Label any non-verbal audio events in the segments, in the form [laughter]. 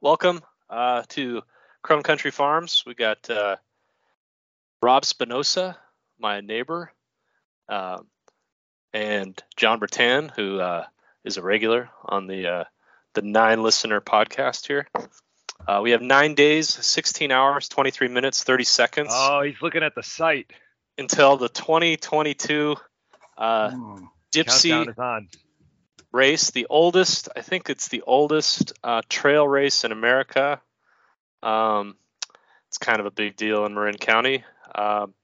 welcome uh, to Chrome Country Farms. We got uh, Rob Spinosa, my neighbor, uh, and Jon Bretan, who uh, is a regular on the uh, the Nine Listener podcast here. Uh, we have nine days, 16 hours, 23 minutes, 30 seconds. Oh, he's looking at the site. Until the 2022 uh, oh, Dipsea race, the oldest, I think it's the oldest uh, trail race in America. Um, it's kind of a big deal in Marin County. Um,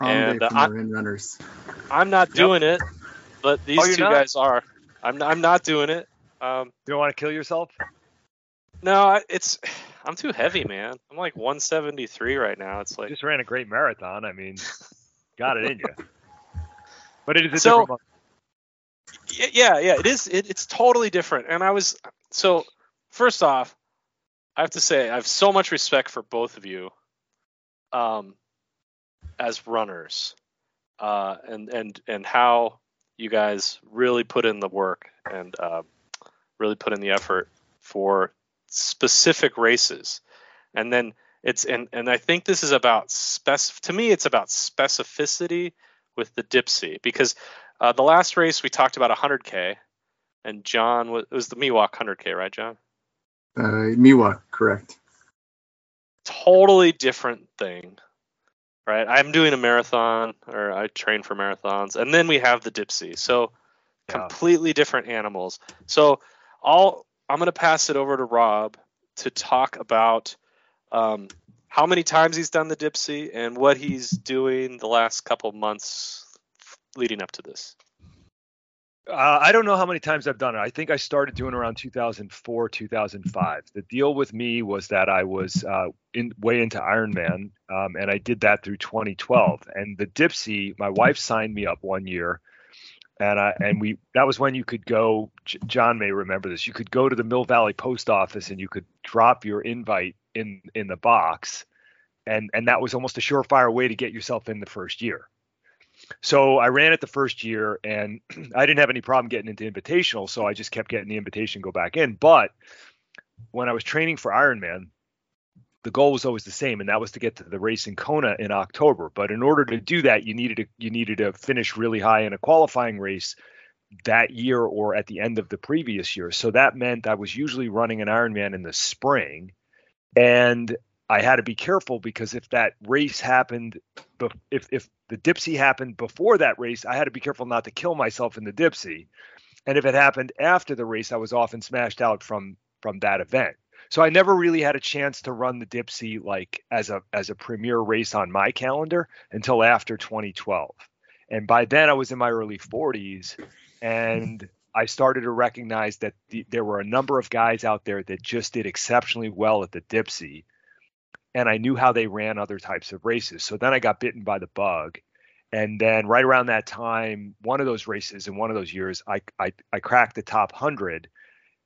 and, uh, Marin runners. I'm not doing yep. it, but these oh, two not? guys are. I'm not, I'm not doing it. Um, you don't want to kill yourself? No, it's [sighs] I'm too heavy, man. I'm like 173 right now. It's like you just ran a great marathon. I mean, got it in you. [laughs] But it is a so, different Yeah, yeah, it is. It, it's totally different. And I was so first off, I have to say I have so much respect for both of you, um, as runners, uh, and and and how you guys really put in the work and uh, really put in the effort for specific races and then it's and and i think this is about spec to me it's about specificity with the dipsea because uh, the last race we talked about 100k and jon was, was the miwok 100k right jon? Uh miwok correct. Totally different thing right? I'm doing a marathon or i train for marathons and then we have the dipsea so yeah. completely different animals. So all I'm going to pass it over to Rob to talk about um, how many times he's done the Dipsea and what he's doing the last couple months leading up to this. Uh, I don't know how many times I've done it. I think I started doing around 2004, 2005. The deal with me was that I was uh, in way into Ironman, um, and I did that through 2012. And the Dipsea, my wife signed me up one year and I and we that was when you could go. Jon may remember this. You could go to the Mill Valley Post Office and you could drop your invite in in the box, and and that was almost a surefire way to get yourself in the first year. So I ran it the first year, and [clears throat] I didn't have any problem getting into invitational. So I just kept getting the invitation, go back in. But when I was training for Ironman, the goal was always the same, and that was to get to the race in Kona in October. But in order to do that, you needed to you needed to finish really high in a qualifying race that year or at the end of the previous year. So that meant I was usually running an Ironman in the spring, and I had to be careful because if that race happened, if if the Dipsea happened before that race, I had to be careful not to kill myself in the Dipsea. And if it happened after the race, I was often smashed out from from that event. So I never really had a chance to run the Dipsea like as a as a premier race on my calendar until after 2012. And by then I was in my early 40s and I started to recognize that the, there were a number of guys out there that just did exceptionally well at the Dipsea and I knew how they ran other types of races. So then I got bitten by the bug. And then right around that time, one of those races in one of those years, I I, I cracked the top hundred,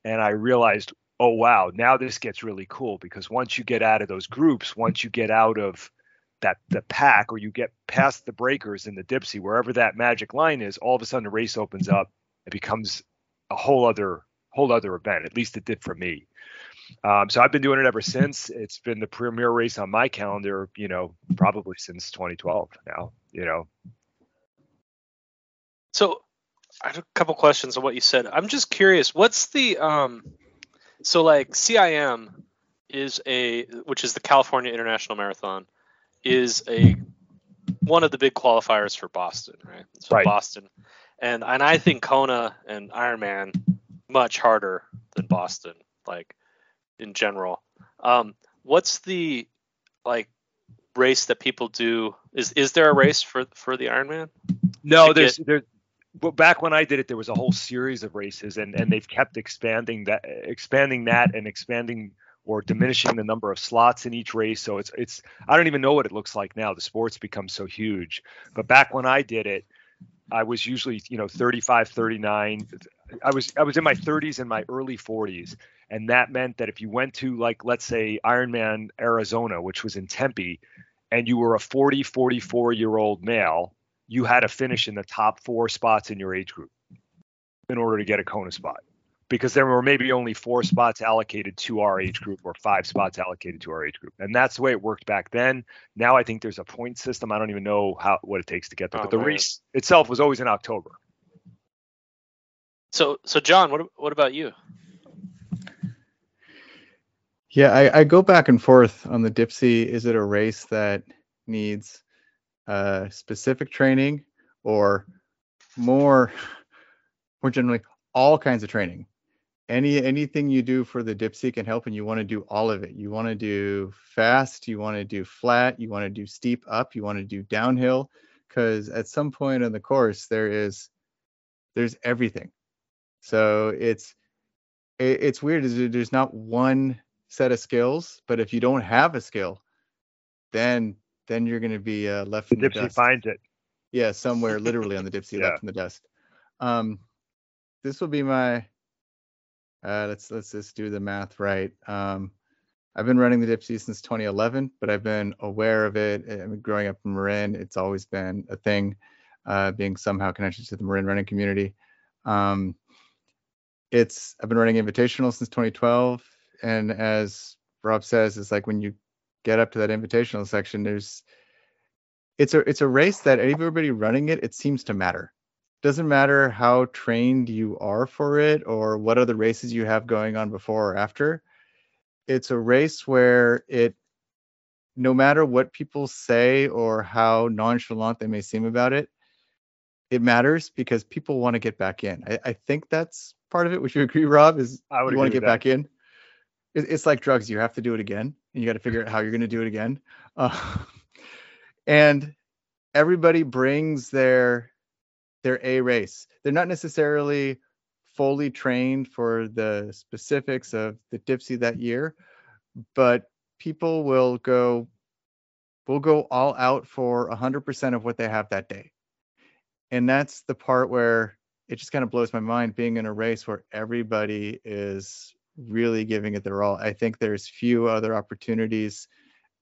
and I realized oh wow, now this gets really cool because once you get out of those groups, once you get out of that the pack or you get past the breakers in the Dipsea, wherever that magic line is, all of a sudden the race opens up. It becomes a whole other whole other event. At least it did for me. Um, so I've been doing it ever since. It's been the premier race on my calendar, you know, probably since 2012 now, you know. So I have a couple questions on what you said. I'm just curious, what's the um so like CIM is a which is the California International Marathon is a one of the big qualifiers for Boston, right? So right. Boston. And and I think Kona and Ironman much harder than Boston, like in general. Um, what's the like race that people do? Is is there a race for for the Ironman? No, there's get, there's but back when I did it, there was a whole series of races, and and they've kept expanding that, expanding that, and expanding or diminishing the number of slots in each race. So it's it's I don't even know what it looks like now. The sports become so huge. But back when I did it, I was usually you know 35, 39. I was I was in my 30s and my early 40s, and that meant that if you went to like let's say Ironman Arizona, which was in Tempe, and you were a 40, 44 year old male you had to finish in the top four spots in your age group in order to get a Kona spot because there were maybe only four spots allocated to our age group or five spots allocated to our age group. And that's the way it worked back then. Now I think there's a point system. I don't even know how what it takes to get there. Oh, but the man. race itself was always in October. So so Jon, what what about you? Yeah, I, I go back and forth on the Dipsea. Is it a race that needs uh, specific training or more [laughs] more generally all kinds of training? Any anything you do for the dipsea can help and you want to do all of it. You want to do fast you want to do flat you want to do steep up you want to do downhill because at some point in the course there is there's everything. So it's it, it's weird is there's not one set of skills but if you don't have a skill then then you're going to be uh, left the in the dust. finds it yeah somewhere literally on the [laughs] dipsea yeah. left in the dust um this will be my uh, let's let's just do the math right. Um, I've been running the Dipsea since 2011, but I've been aware of it. I mean, growing up in Marin, it's always been a thing, uh, being somehow connected to the Marin running community. Um, it's I've been running Invitational since 2012, and as Rob says, it's like when you get up to that Invitational section, there's it's a it's a race that everybody running it, it seems to matter doesn't matter how trained you are for it or what other races you have going on before or after. It's a race where it, no matter what people say or how nonchalant they may seem about it, it matters because people want to get back in. I, I think that's part of it. Would you agree, Rob? Is I would you want to get back in? It, it's like drugs. You have to do it again, and you got to figure out how you're going to do it again. [laughs] Uh, and everybody brings their their A race. They're not necessarily fully trained for the specifics of the Dipsea that year, but people will go will go all out for 100% of what they have that day. And that's the part where it just kind of blows my mind being in a race where everybody is really giving it their all. I think there's few other opportunities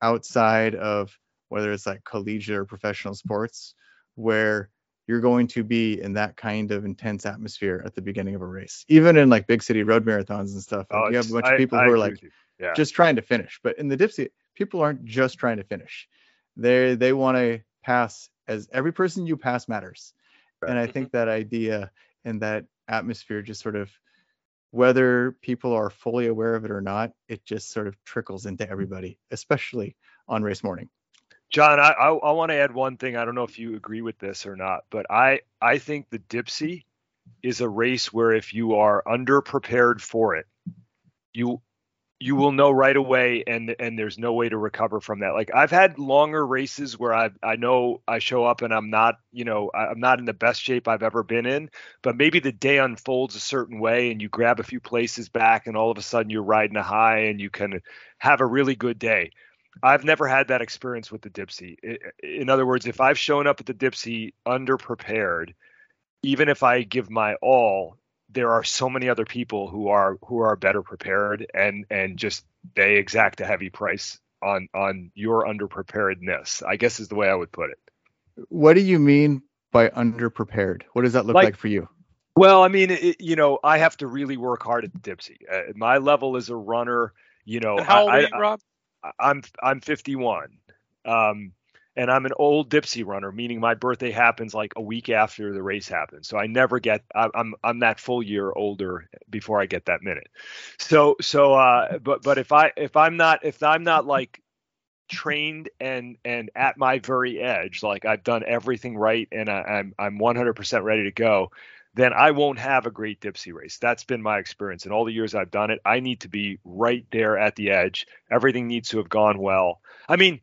outside of whether it's like collegiate or professional sports where you're going to be in that kind of intense atmosphere at the beginning of a race. Even in like big city road marathons and stuff, like oh, you have a bunch I, of people I, who are like yeah. just trying to finish. But in the Dipsea, people aren't just trying to finish. They they want to pass as every person you pass matters. Right. And I think mm-hmm. that idea and that atmosphere just sort of whether people are fully aware of it or not, it just sort of trickles into mm. everybody, especially on race morning. Jon, I, I, I want to add one thing. I don't know if you agree with this or not, but I, I think the Dipsea is a race where if you are underprepared for it, you you will know right away and and there's no way to recover from that like i've had longer races where i i know i show up and i'm not you know i'm not in the best shape i've ever been in but maybe the day unfolds a certain way and you grab a few places back and all of a sudden you're riding a high and you can have a really good day I've never had that experience with the Dipsea. In other words, if I've shown up at the Dipsea underprepared, even if I give my all, there are so many other people who are who are better prepared and and just they exact a heavy price on on your underpreparedness. I guess is the way I would put it. What do you mean by underprepared? What does that look like, like for you? Well, I mean, it, you know, I have to really work hard at the Dipsea. Uh, my level as a runner, you know, and how old I, are you, Rob? I'm I'm 51. Um, and I'm an old Dipsea runner, meaning my birthday happens like a week after the race happens. So I never get I'm I'm that full year older before I get that minute. So so uh but but if I if I'm not if I'm not like trained and and at my very edge, like I've done everything right and I, I'm I'm 100% ready to go, then I won't have a great Dipsea race. That's been my experience. In all the years I've done it, I need to be right there at the edge. Everything needs to have gone well. I mean,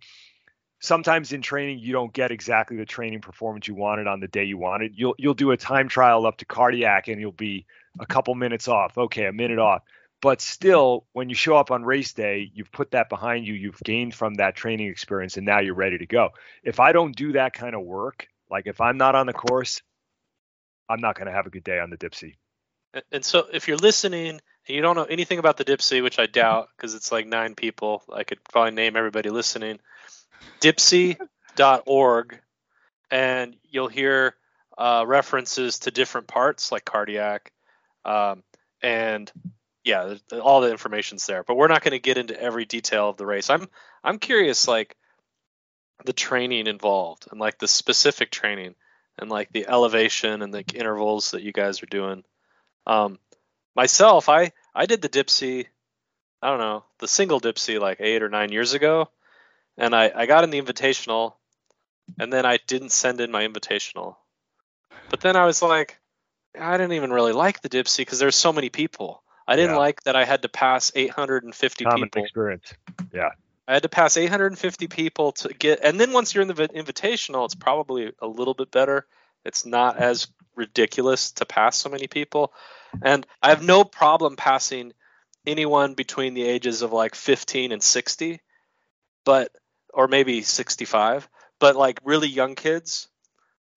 sometimes in training you don't get exactly the training performance you wanted on the day you wanted. You'll you'll do a time trial up to cardiac and you'll be a couple minutes off. Okay, a minute off. But still, when you show up on race day, you've put that behind you. You've gained from that training experience, and now you're ready to go. If I don't do that kind of work, like if I'm not on the course, I'm not going to have a good day on the Dipsea. And so, if you're listening and you don't know anything about the Dipsea, which I doubt because it's like nine people, I could probably name everybody listening. Dipsea.org, and you'll hear uh, references to different parts like cardiac. Um, and yeah, all the information's there. But we're not going to get into every detail of the race. I'm I'm curious, like the training involved and like the specific training and like the elevation and the intervals that you guys are doing. Um, myself, I I did the Dipsea, I don't know, the single Dipsea like eight or nine years ago, and I I got in the Invitational, and then I didn't send in my Invitational, but then I was like, I didn't even really like the Dipsea because there's so many people. I didn't yeah. like that I had to pass 850 Common people. experience. Yeah. I had to pass 850 people to get, and then once you're in the invitational, it's probably a little bit better. It's not as ridiculous to pass so many people, and I have no problem passing anyone between the ages of like 15 and 60, but or maybe 65. But like really young kids,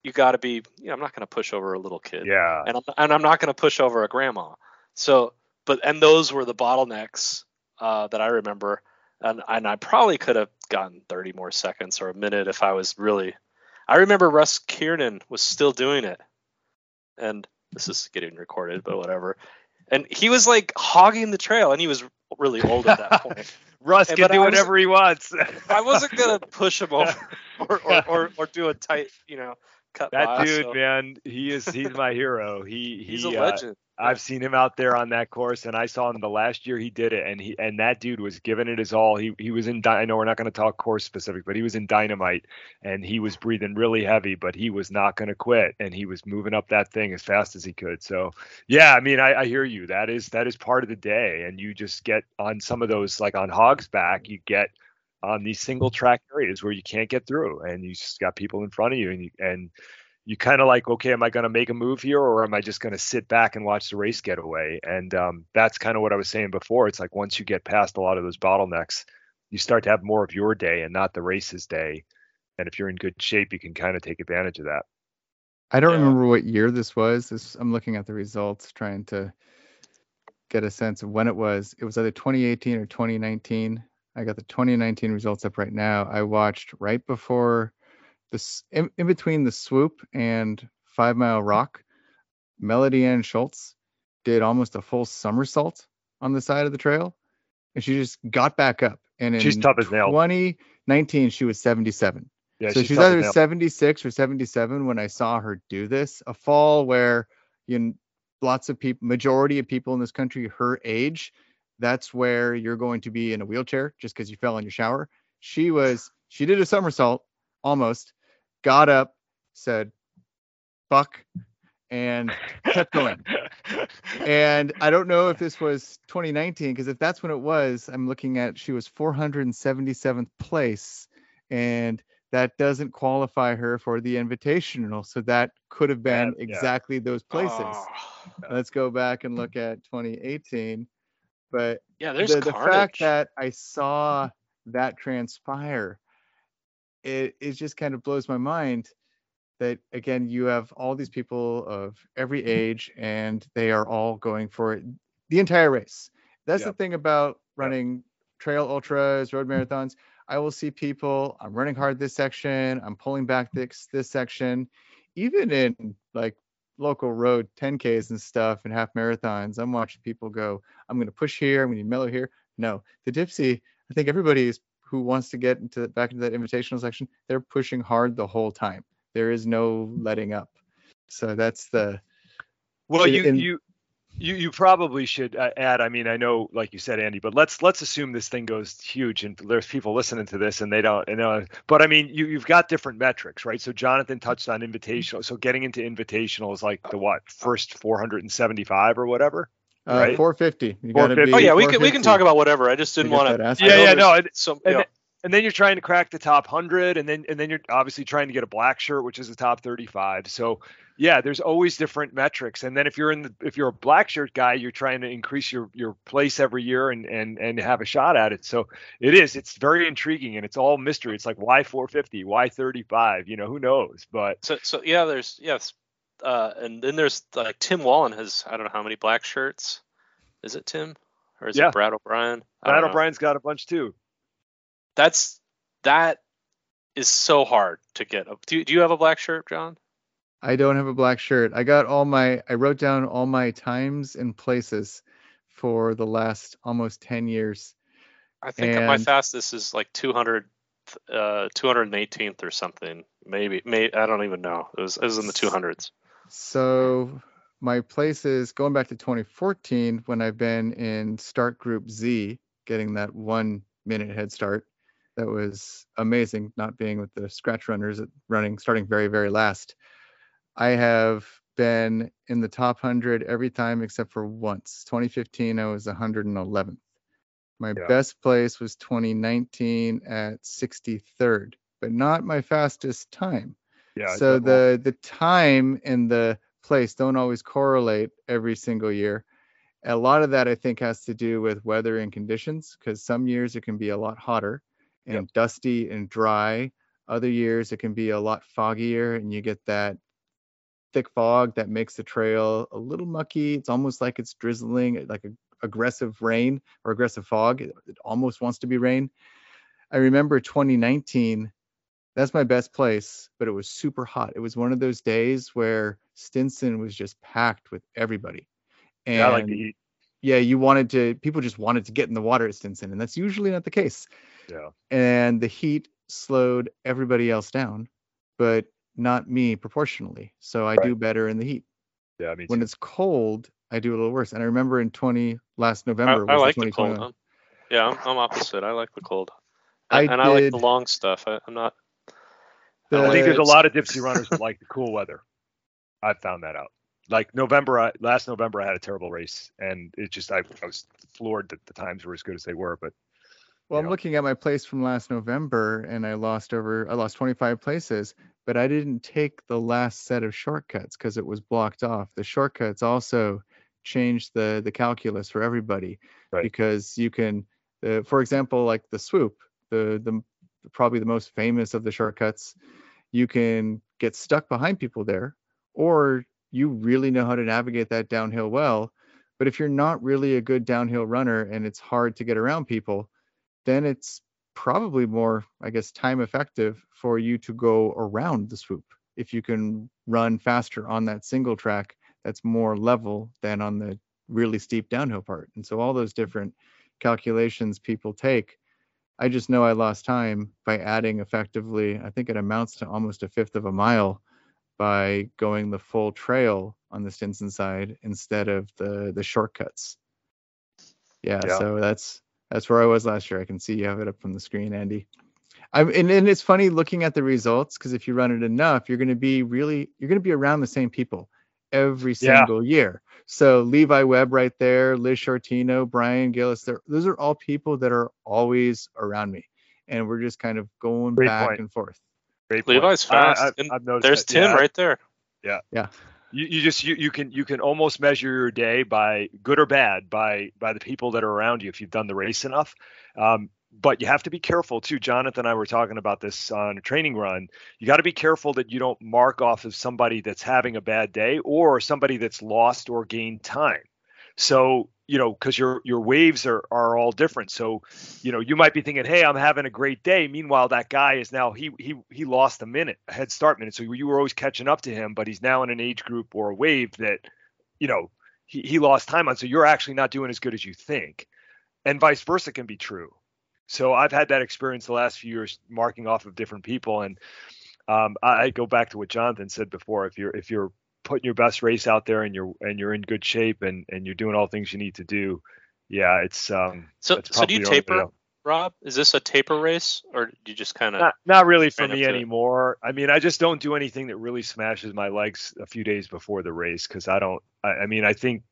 you got to be. You know, I'm not going to push over a little kid. Yeah. And I'm, and I'm not going to push over a grandma. So, but and those were the bottlenecks uh, that I remember, and and I probably could have gotten 30 more seconds or a minute if I was really. I remember Russ Kiernan was still doing it, and this is getting recorded, but whatever. And he was like hogging the trail, and he was really old at that [laughs] point. Russ and, can do whatever he wants. I wasn't gonna [laughs] push him over [laughs] or, or, or, or, do a tight, you know, cut. That by, dude, so. man, he is he's my hero. He he's he, a legend. I've seen him out there on that course, and I saw him the last year he did it, and he and that dude was giving it his all. He he was in. I know we're not going to talk course specific, but he was in dynamite, and he was breathing really heavy, but he was not going to quit, and he was moving up that thing as fast as he could. So yeah, I mean, I, I hear you. That is that is part of the day, and you just get on some of those like on Hog's back, you get on these single track areas where you can't get through, and you just got people in front of you, and you, and you kind of like, okay, am I going to make a move here or am I just going to sit back and watch the race get away? And um, that's kind of what I was saying before. It's like once you get past a lot of those bottlenecks, you start to have more of your day and not the race's day. And if you're in good shape, you can kind of take advantage of that. I don't yeah. remember what year this was. This I'm looking at the results, trying to get a sense of when it was. It was either 2018 or 2019. I got the 2019 results up right now. I watched right before this in, in between the swoop and Five Mile Rock, Melody Ann Schultz did almost a full somersault on the side of the trail, and she just got back up. And in she's tough as nails. 2019, she was 77. Yeah, so she's, she's either 76 or 77 when I saw her do this. A fall where you know, lots of people, majority of people in this country, her age, that's where you're going to be in a wheelchair just because you fell in your shower. She was, she did a somersault almost, got up, said, fuck, and kept going. and I don't know if this was 2019, because if that's when it was, I'm looking at she was 477th place. And that doesn't qualify her for the invitational. So that could have been yeah, exactly those places. Oh. Let's go back and look at 2018. But yeah, there's the, the fact that I saw that transpire it, it just kind of blows my mind that again you have all these people of every mm-hmm. age and they are all going for it, the entire race. That's yep. the thing about running trail ultras road mm-hmm. marathons. I will see people i'm running hard this section i'm pulling back mm-hmm. this this section. Even in like local road 10ks and stuff and half marathons i'm watching people go i'm going to push here i'm going to mellow here. No the Dipsea i think everybody is who wants to get into back into that invitational section, they're pushing hard the whole time. There is no letting up. So that's the well, you in, you you you probably should uh, add. I mean, I know, like you said, Andy, but let's let's assume this thing goes huge, and there's people listening to this, and they don't. You know, but I mean, you you've got different metrics, right? So Jonathan touched on invitational. So getting into invitational is like the what first 475 or whatever. Uh, right? 450. You 450. Be oh yeah, we can we can talk about whatever. I just didn't want to. Yeah, yeah, no. So and, then, and then you're trying to crack the top hundred, and then and then you're obviously trying to get a black shirt, which is the top 35. So yeah, there's always different metrics. And then if you're in the if you're a black shirt guy, you're trying to increase your your place every year and and and have a shot at it. So it is. It's very intriguing, and it's all mystery. It's like why 450, why 35? You know, who knows? But so so yeah, there's yes, uh, and then there's like Tim Wallen has I don't know how many black shirts. Is it Tim or is yeah. it Brad O'Brien? Brad O'Brien's got a bunch too. That's that is so hard to get. Do you, do you have a black shirt, Jon? I don't have a black shirt. I got all my I wrote down all my times and places for the last almost 10 years. I think my fastest is like 200 uh 218th or something. Maybe may I don't even know. It was it was in the 200s. So my place is going back to 2014 when I've been in start group Z getting that 1 minute head start. That was amazing not being with the scratch runners running starting very very last. I have been in the top 100 every time except for once. 2015, I was 111th. My yeah. best place was 2019 at 63rd, but not my fastest time. Yeah. So the the time and the place don't always correlate every single year. A lot of that I think has to do with weather and conditions because some years it can be a lot hotter and yep. dusty and dry. Other years it can be a lot foggier and you get that thick fog that makes the trail a little mucky. It's almost like it's drizzling, eh, like a, aggressive rain or aggressive fog. It, it almost wants to be rain. I remember 2019. That's my best place, but it was super hot. It was one of those days where Stinson was just packed with everybody. And yeah, like the heat. Yeah, you wanted to. People just wanted to get in the water at Stinson, and that's usually not the case. Yeah. And the heat slowed everybody else down, but not me proportionally. So I right. do better in the heat. Yeah, me too. When it's cold, I do a little worse. And I remember in 20 last November. I, I like the cold. Yeah, I'm, I'm, opposite. I like the cold. And I, and I like the long stuff. I, am not. The, I think there's a lot of Dipsea runners that like the cool weather. I found that out. Like November, I, last November, I had a terrible race, and it just I, I was floored that the times were as good as they were. But well, I'm know. looking at my place from last November, and I lost over. I lost 25 places, but I didn't take the last set of shortcuts because it was blocked off. The shortcuts also change the the calculus for everybody right. because you can, uh, for example, like the swoop, the the probably the most famous of the shortcuts, you can get stuck behind people there, or you really know how to navigate that downhill well. But if you're not really a good downhill runner and it's hard to get around people, then it's probably more, I guess, time effective for you to go around the swoop. If you can run faster on that single track, that's more level than on the really steep downhill part. And so all those different calculations people take, I just know I lost time by adding effectively, I think it amounts to almost a fifth of a mile by going the full trail on the Stinson side instead of the the shortcuts. Yeah, yeah. so that's that's where I was last year. I can see you have it up on the screen, Andy. I'm, and, and it's funny looking at the results because if you run it enough, you're going to be really you're going to be around the same people every single yeah. year. So Levi Webb right there, Liz Shortino, Brian Gillis, those are all people that are always around me, and we're just kind of going Great back point. and forth. Great Levi's fast. I, I, there's that. Tim yeah. right there. Yeah. Yeah you, you just you, you can you can almost measure your day by good or bad by by the people that are around you if you've done the race enough um, but you have to be careful too jonathan and i were talking about this on a training run you got to be careful that you don't mark off of somebody that's having a bad day or somebody that's lost or gained time so you know, because your your waves are are all different. So, you know, you might be thinking, "Hey, I'm having a great day." Meanwhile, that guy is now he he he lost a minute, a head start minute. So you were always catching up to him, but he's now in an age group or a wave that, you know, he he lost time on. So you're actually not doing as good as you think, and vice versa can be true. So I've had that experience the last few years, marking off of different people, and um, I, I go back to what Jonathan said before. If you're if you're putting your best race out there and you're and you're in good shape and and you're doing all things you need to do, yeah, it's um. So so do you taper, Rob? Is this a taper race or do you just kind of? Not, not really for me anymore. I mean, I just don't do anything that really smashes my legs a few days before the race because I don't. I, I mean, I think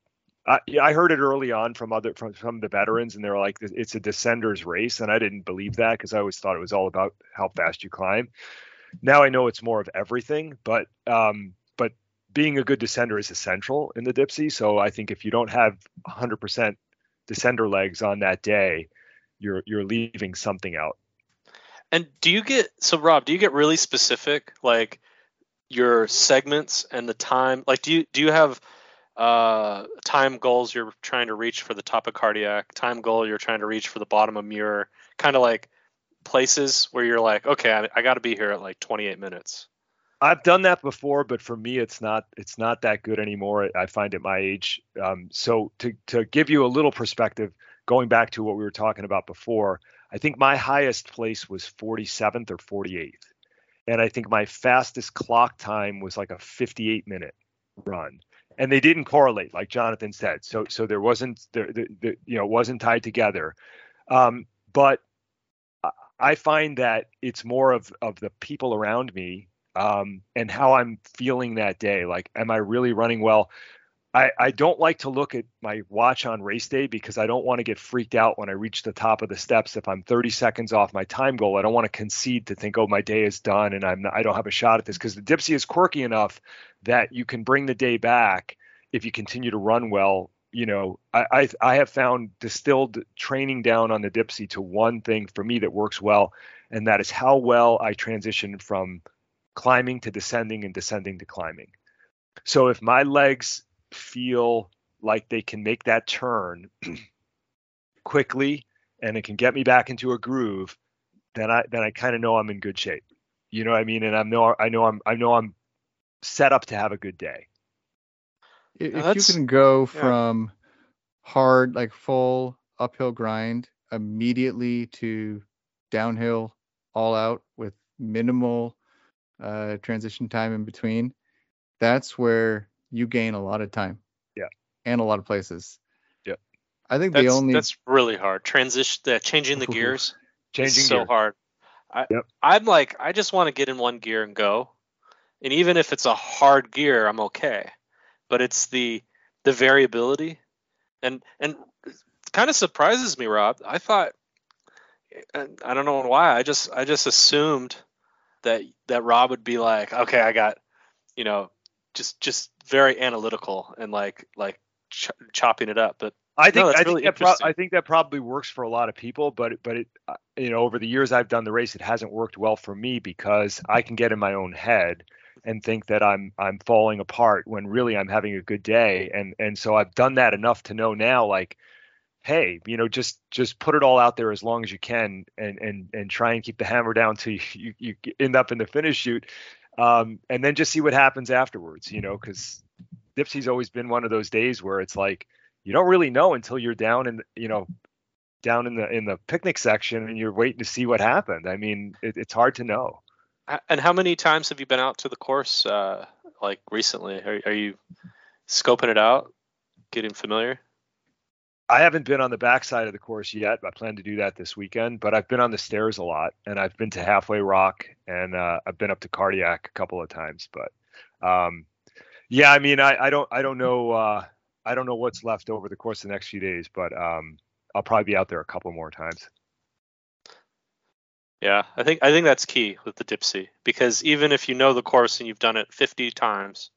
I, I heard it early on from other from some of the veterans, and they're like, "It's a descenders race," and I didn't believe that because I always thought it was all about how fast you climb. Now I know it's more of everything, but um, but being a good descender is essential in the Dipsea. So I think if you don't have 100% descender legs on that day, you're you're leaving something out. And do you get so Rob? Do you get really specific, like your segments and the time? Like, do you do you have uh, time goals you're trying to reach for the top of cardiac? Time goal you're trying to reach for the bottom of Muir? Kind of like places where you're like, okay, I, I got to be here at like 28 minutes. I've done that before, but for me, it's not it's not that good anymore. I find at my age. Um, so to to give you a little perspective, going back to what we were talking about before, I think my highest place was 47th or 48th, and I think my fastest clock time was like a 58 minute run. And they didn't correlate, like Jonathan said. So so there wasn't there, the, you know wasn't tied together. Um, but I find that it's more of of the people around me um, and how I'm feeling that day. Like, am I really running well? I, I don't like to look at my watch on race day because I don't want to get freaked out when I reach the top of the steps. If I'm 30 seconds off my time goal, I don't want to concede to think, oh, my day is done and I'm I don't have a shot at this because the Dipsea is quirky enough that you can bring the day back if you continue to run well you know, I, I, I have found distilled training down on the Dipsea to one thing for me that works well, and that is how well I transition from climbing to descending and descending to climbing. So if my legs feel like they can make that turn [clears throat] quickly and it can get me back into a groove, then I then I kind of know I'm in good shape. You know what I mean? And I know I know I'm I know I'm set up to have a good day. If you can go from yeah. hard, like full uphill grind immediately to downhill all out with minimal uh, transition time in between, that's where you gain a lot of time. Yeah. And a lot of places. Yeah. I think that's, the only that's really hard. Transition, uh, changing the gears, changing so gear. hard. I, yep. I'm like, I just want to get in one gear and go. And even if it's a hard gear, I'm okay but it's the the variability and and kind of surprises me rob i thought i don't know why i just i just assumed that that rob would be like okay i got you know just just very analytical and like like ch- chopping it up but I think no, I really think that pro- I think that probably works for a lot of people, but but it uh, you know over the years I've done the race, it hasn't worked well for me because I can get in my own head and think that I'm I'm falling apart when really I'm having a good day. And and so I've done that enough to know now like hey, you know, just just put it all out there as long as you can and and and try and keep the hammer down till [laughs] you you, you end up in the finish chute. Um, and then just see what happens afterwards, you know, because Dipsea's always been one of those days where it's like you don't really know until you're down in you know down in the in the picnic section and you're waiting to see what happened. I mean, it, it's hard to know. And how many times have you been out to the course, uh, like recently? Are, are you scoping it out, getting familiar? I haven't been on the backside of the course yet. I plan to do that this weekend, but I've been on the stairs a lot, and I've been to Halfway Rock, and uh, I've been up to Cardiac a couple of times. But um, yeah, I mean, I, I don't, I don't know, uh, I don't know what's left over the course of the next few days, but um, I'll probably be out there a couple more times. Yeah, I think I think that's key with the Dipsea because even if you know the course and you've done it 50 times,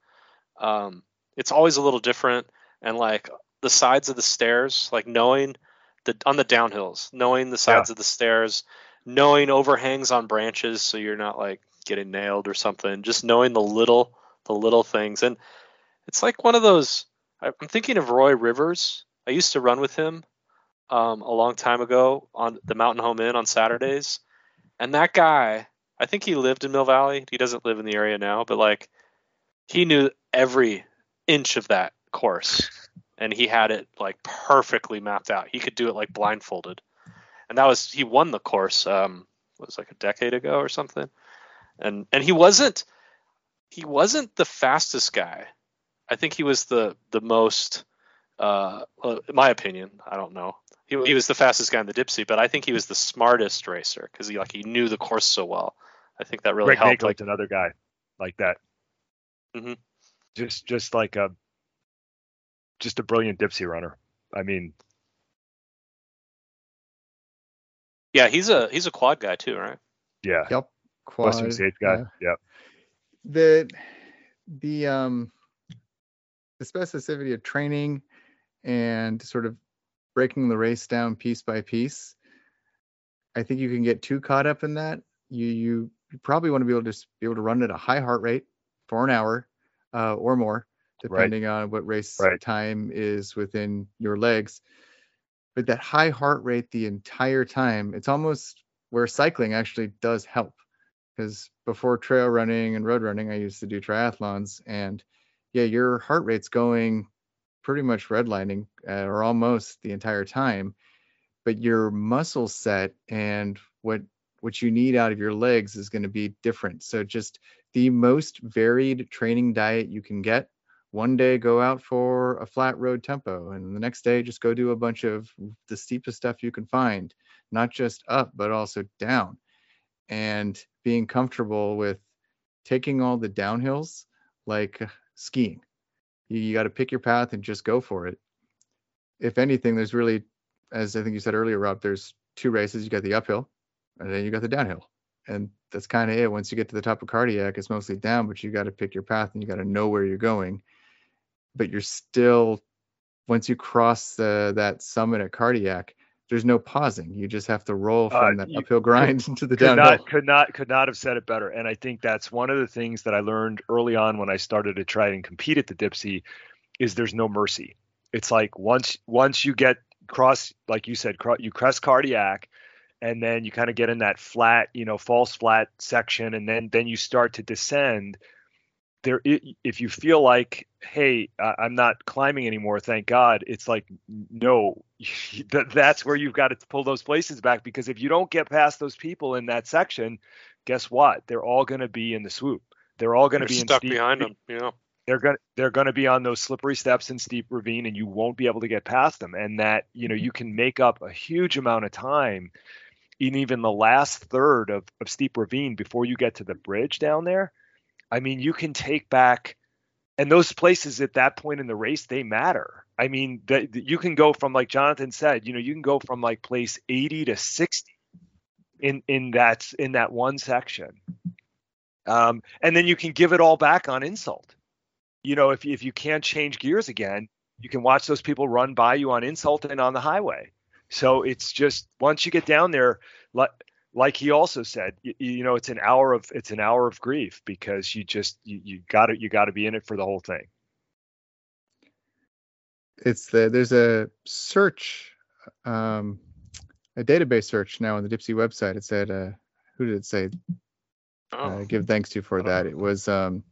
um, it's always a little different. And like the sides of the stairs, like knowing the on the downhills, knowing the sides yeah. of the stairs, knowing overhangs on branches so you're not like getting nailed or something. Just knowing the little the little things, and it's like one of those. I'm thinking of Roy Rivers. I used to run with him um, a long time ago on the Mountain Home Inn on Saturdays and that guy, I think he lived in Mill Valley. He doesn't live in the area now, but like he knew every inch of that course and he had it like perfectly mapped out. He could do it like blindfolded. And that was he won the course um was like a decade ago or something. And and he wasn't he wasn't the fastest guy. I think he was the the most uh, in my opinion, I don't know. He, he was the fastest guy in the Dipsea, but I think he was the smartest racer because he like he knew the course so well. I think that really Greg helped. Like another guy like that. Mm-hmm. Just just like a just a brilliant Dipsea runner. I mean, yeah, he's a he's a quad guy too, right? Yeah. Yep. Quad. Western States guy. Yeah. Yep. The the um the specificity of training and sort of breaking the race down piece by piece. I think you can get too caught up in that. You you, you probably want to be able to be able to run at a high heart rate for an hour uh, or more, depending right. on what race right. time is within your legs. But that high heart rate the entire time, it's almost where cycling actually does help. because before trail running and road running, I used to do triathlons, and yeah, your heart rate's going pretty much redlining uh, or almost the entire time, but your muscle set and what what you need out of your legs is going to be different. So just the most varied training diet you can get. One day go out for a flat road tempo, and the next day just go do a bunch of the steepest stuff you can find, not just up but also down and being comfortable with taking all the downhills like uh, skiing. You, you got to pick your path and just go for it. If anything, there's really, as I think you said earlier, Rob, there's two races. You got the uphill and then you got the downhill. And that's kind of it. Once you get to the top of cardiac, it's mostly down, but you got to pick your path and you got to know where you're going. But you're still, once you cross the, that summit at cardiac, there's no pausing. You just have to roll uh, from uh, that uphill grind could, [laughs] into the could downhill. Not, could not could not have said it better. And I think that's one of the things that I learned early on when I started to try and compete at the Dipsea is there's no mercy. It's like once once you get cross, like you said, you crest cardiac, and then you kind of get in that flat, you know, false flat section, and then then you start to descend there if you feel like hey i'm not climbing anymore thank god it's like no [laughs] that's where you've got to pull those places back because if you don't get past those people in that section guess what? They're all going to be in the swoop. They're all going to be stuck steep, behind them know they're going to they're going to be on those slippery steps in steep ravine and you won't be able to get past them. And that you know mm-hmm. you can make up a huge amount of time in even the last third of, of steep ravine before you get to the bridge down there I mean, you can take back, and those places at that point in the race they matter. I mean, that you can go from like Jonathan said, you know, you can go from like place 80 to 60 in in that in that one section, um, and then you can give it all back on insult. You know, if if you can't change gears again, you can watch those people run by you on insult and on the highway. So it's just once you get down there, like like he also said, you, you, know, it's an hour of it's an hour of grief because you just you, you got to you got to be in it for the whole thing. It's the there's a search, um, a database search now on the Dipsea website. It said, uh, who did it say? Uh, oh. Uh, give thanks to for that. Know. It was, um,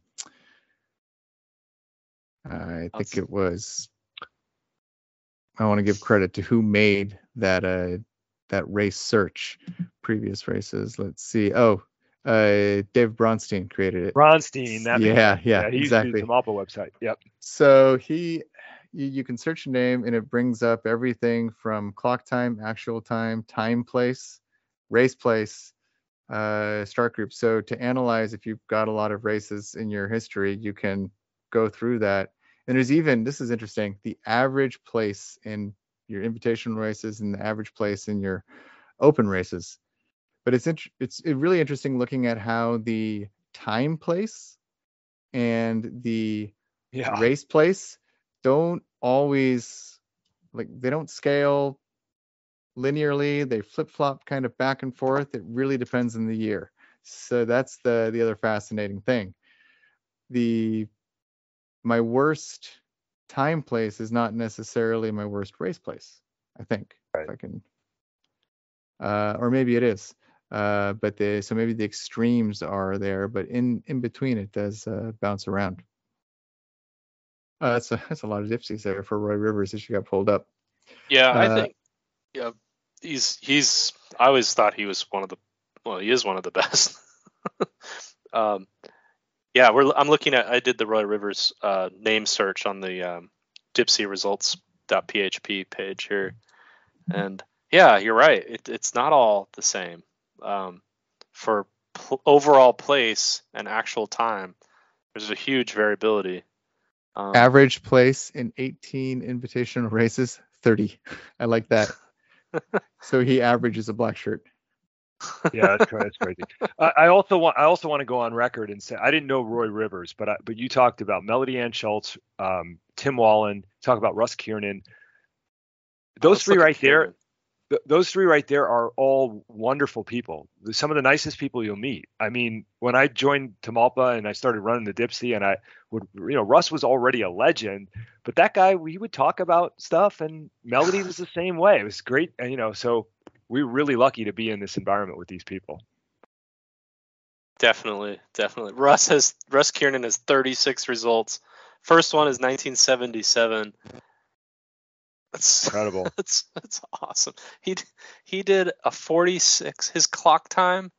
I think it was. I want to give credit to who made that uh, that race search previous races. Let's see. Oh, uh, Dave Bronstein created it. Bronstein. That yeah, yeah, yeah, he's exactly. The Malpa website. Yep. So he, you, you can search a name and it brings up everything from clock time, actual time, time place, race place, uh, start group. So to analyze if you've got a lot of races in your history, you can go through that. And there's even this is interesting. The average place in your invitational races and the average place in your open races. But it's int- it's really interesting looking at how the time place and the yeah. race place don't always like they don't scale linearly. They flip flop kind of back and forth. It really depends on the year. So that's the the other fascinating thing. The my worst time place is not necessarily my worst race place. I think right. if I can, uh, or maybe it is. Uh, but the so maybe the extremes are there, but in in between it does uh, bounce around. Uh, that's a [laughs] that's a lot of Dipseas there for Roy Rivers as she got pulled up. Yeah, I uh, think yeah he's he's I always thought he was one of the well he is one of the [laughs] best. um, yeah, we're I'm looking at I did the Roy Rivers uh, name search on the um, Dipsea results.php page here, and yeah, you're right. It, it's not all the same um, for pl- overall place and actual time. There's a huge variability. Um, Average place in 18 invitational races, 30. [laughs] I like that. [laughs] so he averages a black shirt yeah, that's, that's crazy. I, I, also want I also want to go on record and say I didn't know Roy Rivers, but I, but you talked about Melody Ann Schultz, um, Tim Wallen, talk about Russ Kiernan. Those three right there, th- those three right there are all wonderful people. Some of the nicest people you'll meet. I mean, when I joined Tamalpa and I started running the Dipsea, and I would, you know, Russ was already a legend, but that guy, we would talk about stuff, and Melody was the same way. It was great, and you know, so we're really lucky to be in this environment with these people. Definitely, definitely. Russ has Russ Kiernan has 36 results. First one is 1977. That's [laughs] incredible. That's that's awesome. He he did a 46. His clock time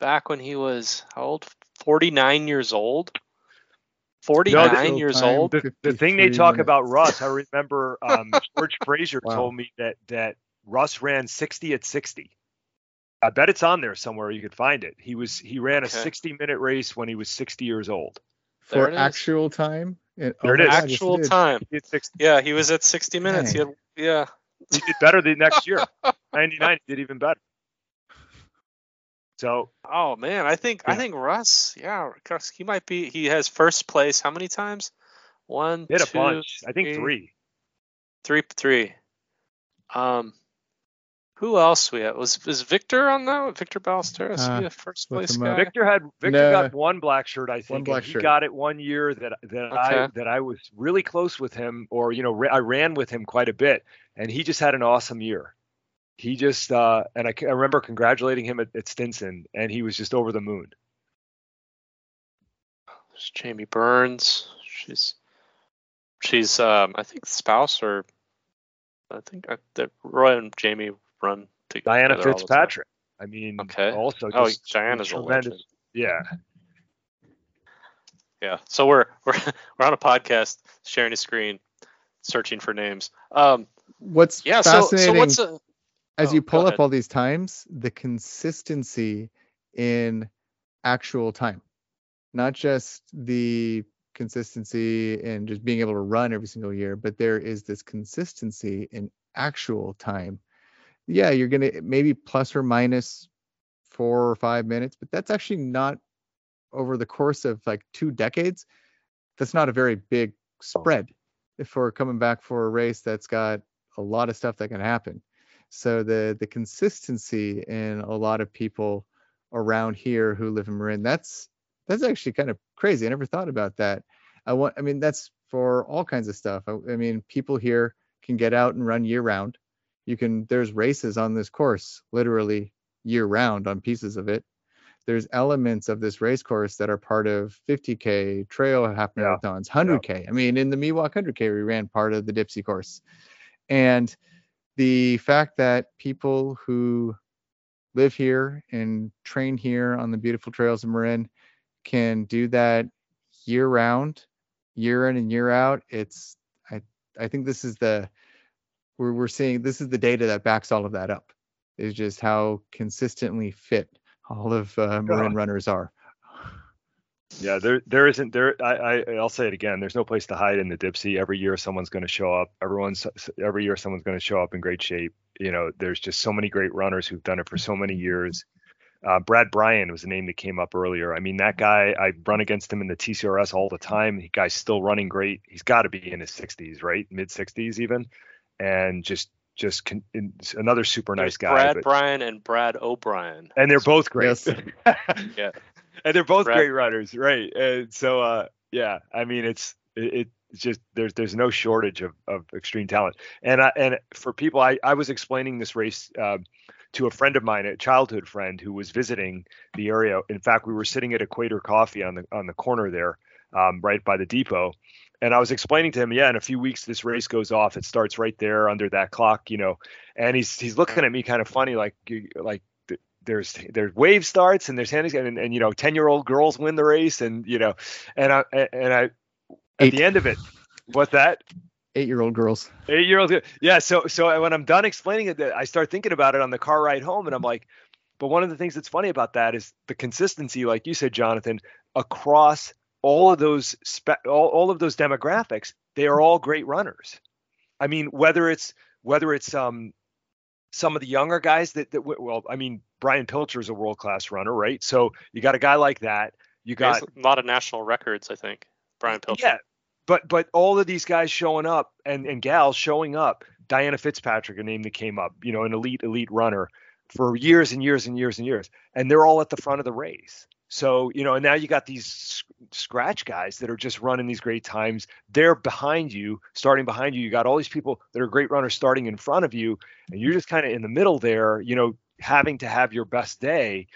back when he was how old? 49 years old. 49 no, years old. The, the thing they talk minutes. about Russ, I remember um, [laughs] George Fraser wow. told me that that Russ ran 60 at 60. I bet it's on there somewhere. You could find it. He was he ran a 60 minute race when he was 60 years old. For actual time. It, there oh it is. Actual time. He yeah, he was at 60 minutes. He had, yeah. He did better the next year. [laughs] 99 did even better. So. Oh man, I think yeah. I think Russ. Yeah, he might be. He has first place. How many times? One. He had two, a bunch. I think three. Three, three. Um, who else we had? Was is Victor on that? Victor Ballesteros, uh, he first place guy? Victor had Victor no, got one black shirt, I think. One black he shirt. got it one year that that okay. I that I was really close with him, or you know, I ran with him quite a bit, and he just had an awesome year. He just uh, and I, I remember congratulating him at, at Stinson, and he was just over the moon. There's Jamie Burns. She's she's um, I think spouse or I think uh, that Roy and Jamie run together. Diana Fitzpatrick. I mean, okay. Also, oh, Diana's a legend. Yeah. Yeah. So we're we're [laughs] we're on a podcast, sharing a screen, searching for names. Um, what's yeah, fascinating so, so what's a, as oh, you pull up all these times, the consistency in actual time, not just the consistency in just being able to run every single year, but there is this consistency in actual time yeah, you're going to maybe plus or minus four or five minutes, but that's actually not over the course of like two decades. That's not a very big spread we're coming back for a race that's got a lot of stuff that can happen. So the the consistency in a lot of people around here who live in Marin, that's that's actually kind of crazy. I never thought about that. I want I mean that's for all kinds of stuff. I, I mean people here can get out and run year round you can there's races on this course literally year round on pieces of it there's elements of this race course that are part of 50k trail half marathons yeah. 100k yeah. i mean in the miwok 100k we ran part of the Dipsea course and the fact that people who live here and train here on the beautiful trails of marin can do that year round year in and year out it's i i think this is the we're, we're seeing this is the data that backs all of that up is just how consistently fit all of uh, Marin runners are. Yeah, there there isn't there. I, I will say it again. There's no place to hide in the Dipsea. Every year someone's going to show up. Everyone's every year someone's going to show up in great shape. You know, there's just so many great runners who've done it for so many years. Uh, Brad Bryan was the name that came up earlier. I mean, that guy, I run against him in the TCRS all the time. The guy's still running great. He's got to be in his 60s, right? Mid 60s even and just just con- another super nice guy. Brad but, Bryan and Brad O'Brien. And they're both great. Yes. [laughs] yeah. And they're both Brad. great runners, right? And so uh yeah, I mean it's it, it's just there's there's no shortage of, of extreme talent. And I, and for people I I was explaining this race uh, to a friend of mine, a childhood friend who was visiting the area. In fact, we were sitting at Equator Coffee on the on the corner there, um, right by the depot, and I was explaining to him, yeah, in a few weeks this race goes off. It starts right there under that clock, you know. And he's he's looking at me kind of funny, like like there's there's wave starts and there's handings and, and you know 10 year old girls win the race and you know and I and I at Eight. the end of it, what's that? Eight year old girls. Eight year old, yeah. So so when I'm done explaining it, I start thinking about it on the car ride home, and I'm like, but one of the things that's funny about that is the consistency, like you said, Jonathan, across all of those spe- all, all of those demographics they are all great runners. I mean whether it's whether it's um some of the younger guys that, that well i mean brian pilcher is a world class runner right? So you got a guy like that. You got a lot of national records i think brian pilcher. Yeah but but all of these guys showing up and and gals showing up diana fitzpatrick a name that came up you know an elite elite runner for years and years and years and years and they're all at the front of the race so, you know, and now you got these scratch guys that are just running these great times. They're behind you, starting behind you. You got all these people that are great runners starting in front of you, and you're just kind of in the middle there, you know, having to have your best day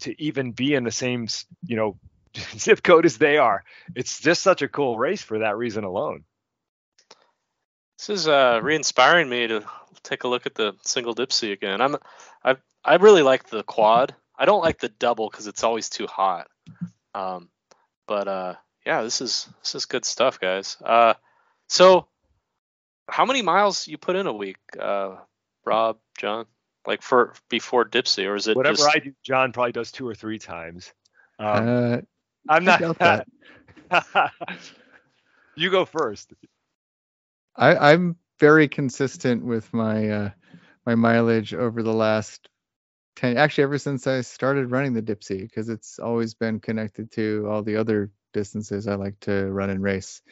to even be in the same you know [laughs] zip code as they are. It's just such a cool race for that reason alone. This is uh, re-inspiring me to take a look at the single Dipsea again. I'm I I really like the quad. I don't like the double because it's always too hot. Um, but uh, yeah, this is this is good stuff, guys. Uh, so how many miles you put in a week, uh, Rob, Jon? Like for before Dipsea, or is it whatever just... I do? Jon probably does two or three times. Um, uh, I'm not. That. [laughs] you go first. I, I'm very consistent with my uh, my mileage over the last 10 actually ever since I started running the Dipsea because it's always been connected to all the other distances I like to run and race.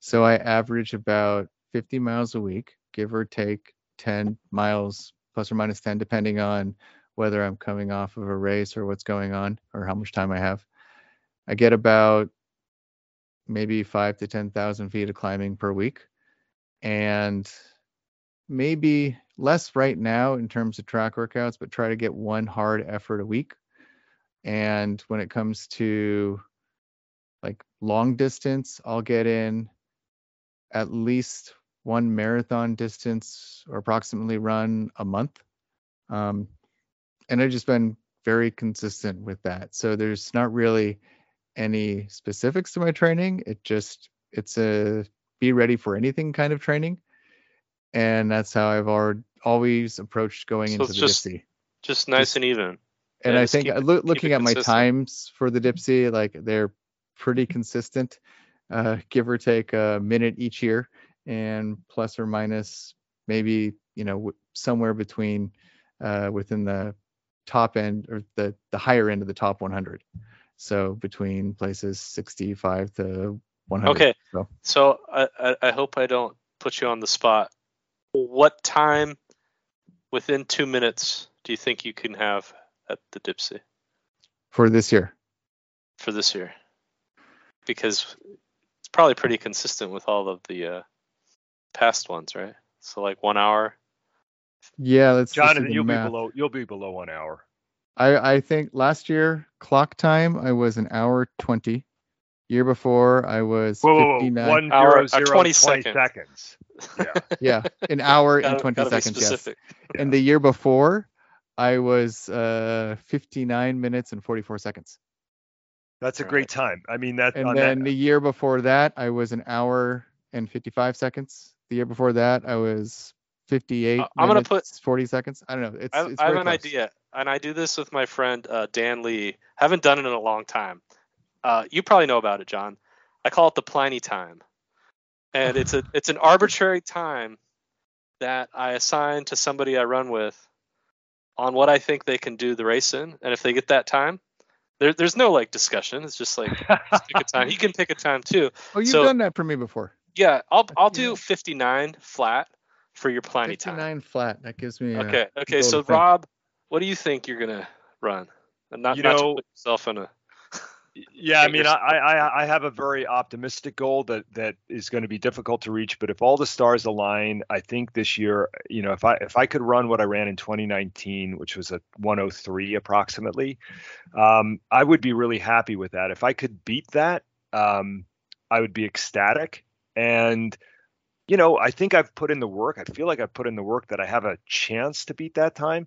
So I average about 50 miles a week, give or take 10 miles plus or minus 10 depending on whether I'm coming off of a race or what's going on or how much time I have. I get about maybe 5 to 10,000 feet of climbing per week and maybe less right now in terms of track workouts, but try to get one hard effort a week. And when it comes to like long distance, I'll get in at least one marathon distance or approximately run a month. Um, and I've just been very consistent with that. So there's not really any specifics to my training. It just, it's a be ready for anything kind of training and that's how I've always approached going so into the just, Dipsea. Just nice just, and even. And yeah, I think lo- looking at consistent. my times for the Dipsea, like they're pretty consistent, uh, give or take a minute each year, and plus or minus maybe you know somewhere between uh, within the top end or the the higher end of the top 100. So between places 65 to 100. Okay. So, so I, I hope I don't put you on the spot what time within two minutes do you think you can have at the Dipsea for this year? For this year, because it's probably pretty consistent with all of the uh, past ones, right? So like one hour. Yeah, let's. Jon, you'll math. be below. You'll be below one hour. I I think last year clock time I was an hour twenty. Year before I was whoa, 59. One hour, zero, 20, 20 seconds. seconds. [laughs] Yeah. yeah, an hour gotta, and 20 seconds. Yes. Yeah. And the year before, I was uh 59 minutes and 44 seconds. That's a great time. I mean that. And then that... the year before that, I was an hour and 55 seconds. The year before that, I was 58. Uh, I'm gonna put 40 seconds. I don't know. It's. I, it's I have an idea, and I do this with my friend uh, Dan Lee. Haven't done it in a long time. Uh, you probably know about it, Jon. I call it the Pliny time and it's a [laughs] it's an arbitrary time that I assign to somebody I run with on what I think they can do the race in, and if they get that time, there, there's no like discussion. It's just like just pick a time. He can pick a time too. Oh, you've so, done that for me before. Yeah, I'll I'll do 59 flat for your Pliny 59 time. 59 flat. That gives me. Okay. Okay. So Rob, what do you think you're gonna run? And not, you not know, to put yourself in a yeah, I mean, I, I I have a very optimistic goal that that is going to be difficult to reach, but if all the stars align, I think this year, you know, if I if I could run what I ran in 2019, which was a 103 approximately, um, I would be really happy with that. If I could beat that, um, I would be ecstatic. And you know, I think I've put in the work. I feel like I've put in the work that I have a chance to beat that time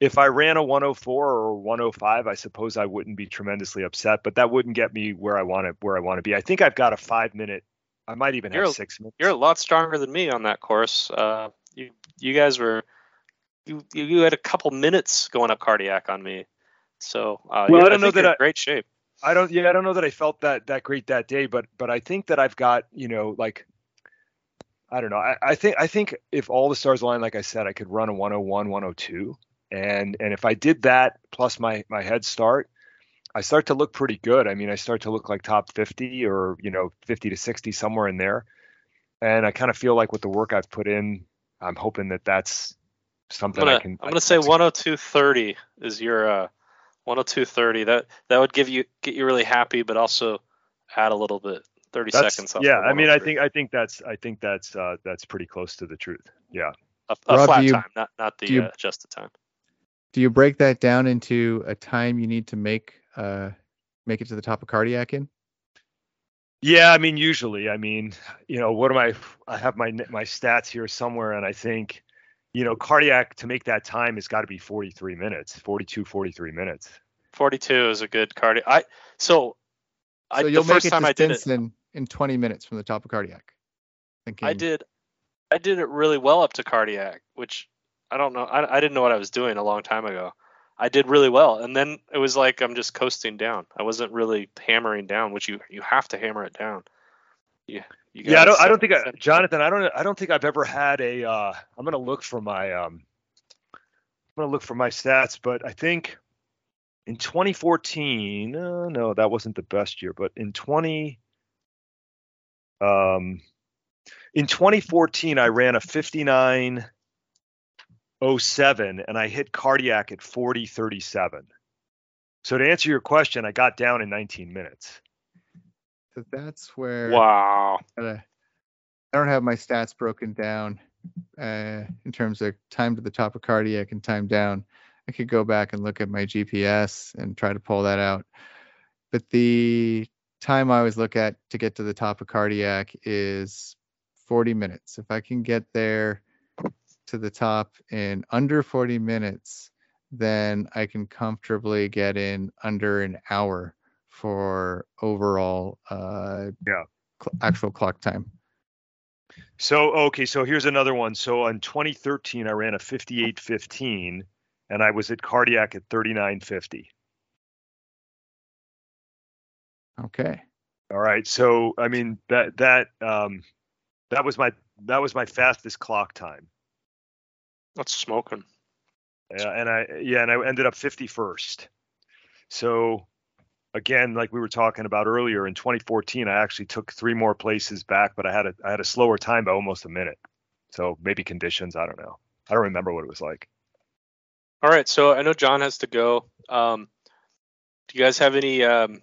if I ran a 104 or 105, I suppose I wouldn't be tremendously upset, but that wouldn't get me where I want to where I want to be. I think I've got a five minute. I might even you're have six minutes. You're a lot stronger than me on that course. Uh, you you guys were you you had a couple minutes going up cardiac on me. So uh, well, I don't I know that I, great shape. I don't yeah I don't know that I felt that that great that day, but but I think that I've got you know like I don't know. I, I think I think if all the stars align, like I said, I could run a 101, 102 and and if I did that plus my my head start, I start to look pretty good. I mean, I start to look like top 50 or you know 50 to 60 somewhere in there, and I kind of feel like with the work I've put in, I'm hoping that that's something gonna, I can. I'm gonna say 102.30 is your uh, 102.30. That that would give you get you really happy, but also add a little bit 30 that's, seconds. yeah, I mean, I think I think that's I think that's uh, that's pretty close to the truth. Yeah. A, a Rob, flat you, time, not not the you, uh, just the time Do you break that down into a time you need to make uh make it to the top of cardiac in? Yeah, I mean, usually, I mean, you know, what am I? I have my my stats here somewhere, and I think, you know, cardiac to make that time has got to be 43 minutes, 42, 43 minutes. 42 is a good cardiac. I so, so I, you'll the make first time I did it in, in 20 minutes from the top of cardiac. Thinking, I did, I did it really well up to cardiac, which I don't know. I, I didn't know what I was doing a long time ago. I did really well, and then it was like I'm just coasting down. I wasn't really hammering down, which you you have to hammer it down. Yeah. yeah, I don't. I don't think, I, Jonathan. I don't. I don't think I've ever had a. Uh, I'm gonna look for my. Um, I'm gonna look for my stats, but I think in 2014. Uh, no, that wasn't the best year, but in 20. Um, in 2014, I ran a 59 07 and I hit cardiac at 40 37. So to answer your question, I got down in 19 minutes. So that's where wow. I don't have my stats broken down uh, in terms of time to the top of cardiac and time down. I could go back and look at my GPS and try to pull that out. But the time I always look at to get to the top of cardiac is 40 minutes. If I can get there to the top in under 40 minutes, then I can comfortably get in under an hour for overall uh, yeah cl- actual clock time. So okay, so here's another one. So in 2013, I ran a 58:15, and I was at cardiac at 39:50. Okay. All right. So I mean that that um that was my that was my fastest clock time. That's smoking. Yeah, and I yeah, and I ended up 51st. So again, like we were talking about earlier, in 2014, I actually took three more places back, but I had a I had a slower time by almost a minute. So maybe conditions, I don't know. I don't remember what it was like. All right, so I know Jon has to go. Um, do you guys have any um,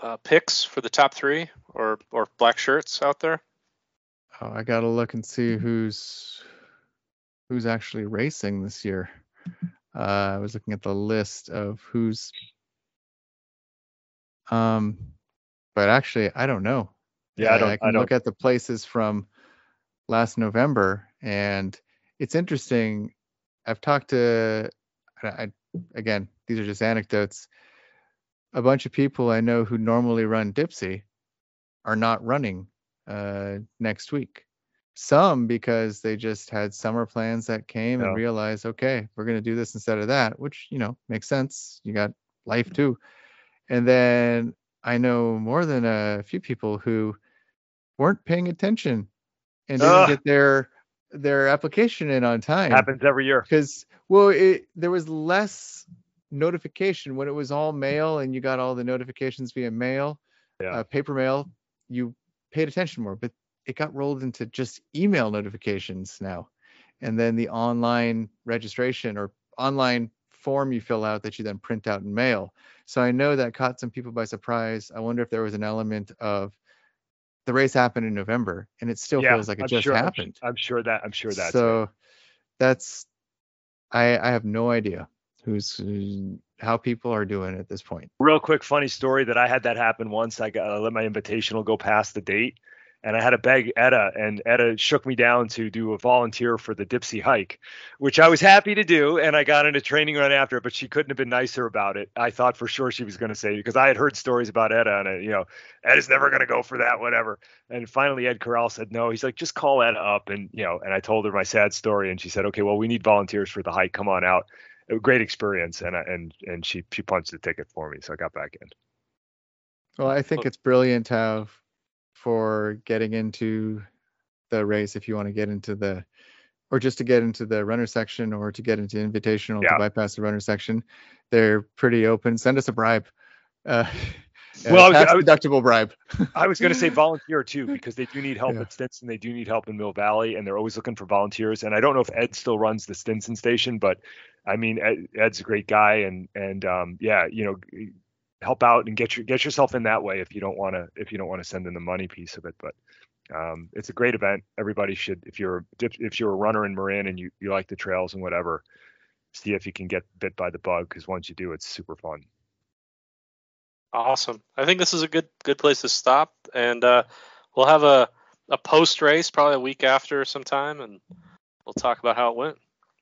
uh, picks for the top three or or black shirts out there? Oh, I gotta look and see who's who's actually racing this year. Uh, I was looking at the list of who's. Um, but actually, I don't know. Yeah, I don't. I can I don't. look at the places from last November, and it's interesting. I've talked to, I, again, these are just anecdotes. A bunch of people I know who normally run Dipsea are not running uh, next week. Some because they just had summer plans that came yeah. and realized, okay, we're going to do this instead of that, which, you know, makes sense. You got life too. And then I know more than a few people who weren't paying attention and didn't uh, get their their application in on time. Happens every year. Because well, it there was less notification when it was all mail and you got all the notifications via mail, yeah. uh, paper mail. You paid attention more, but it got rolled into just email notifications now. And then the online registration or online form you fill out that you then print out and mail. So I know that caught some people by surprise. I wonder if there was an element of the race happened in November and it still yeah, feels like it I'm just sure, happened. I'm, I'm, sure that I'm sure that. So that's I I have no idea who's how people are doing at this point. Real quick funny story that I had that happen once. I got I let my invitational go past the date and I had to beg Etta, and Etta shook me down to do a volunteer for the Dipsea hike, which I was happy to do, and I got into training right after it. But she couldn't have been nicer about it. I thought for sure she was going to say because I had heard stories about Etta, and uh, you know, Etta's never going to go for that, whatever. And finally, Ed Corral said no. He's like, just call Etta up, and you know, and I told her my sad story, and she said, okay, well, we need volunteers for the hike. Come on out. A great experience, and and and she she punched the ticket for me, so I got back in. Well, I think it's brilliant how for getting into the race if you want to get into the or just to get into the runner section or to get into invitational yeah. to bypass the runner section they're pretty open send us a bribe uh, [laughs] well tax deductible bribe [laughs] i was going to say [laughs] volunteer too because they do need help yeah. at stinson they do need help in mill valley and they're always looking for volunteers and i don't know if ed still runs the stinson station but i mean ed, ed's a great guy and and um, yeah you know help out and get your get yourself in that way if you don't want to if you don't want to send in the money piece of it but um, it's a great event everybody should if you're if you're a runner in marin and you you like the trails and whatever see if you can get bit by the bug because once you do, it's super fun. Awesome. I think this is a good good place to stop, and uh, we'll have a a post race probably a week after sometime, and we'll talk about how it went.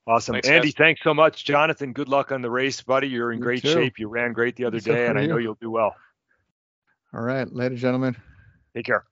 Awesome, thanks, Andy. Guys. Thanks so much, Jonathan. Good luck on the race, buddy. You're in you great too. shape. You ran great the other day, and I know you'll do well. All right, later, gentlemen. Take care.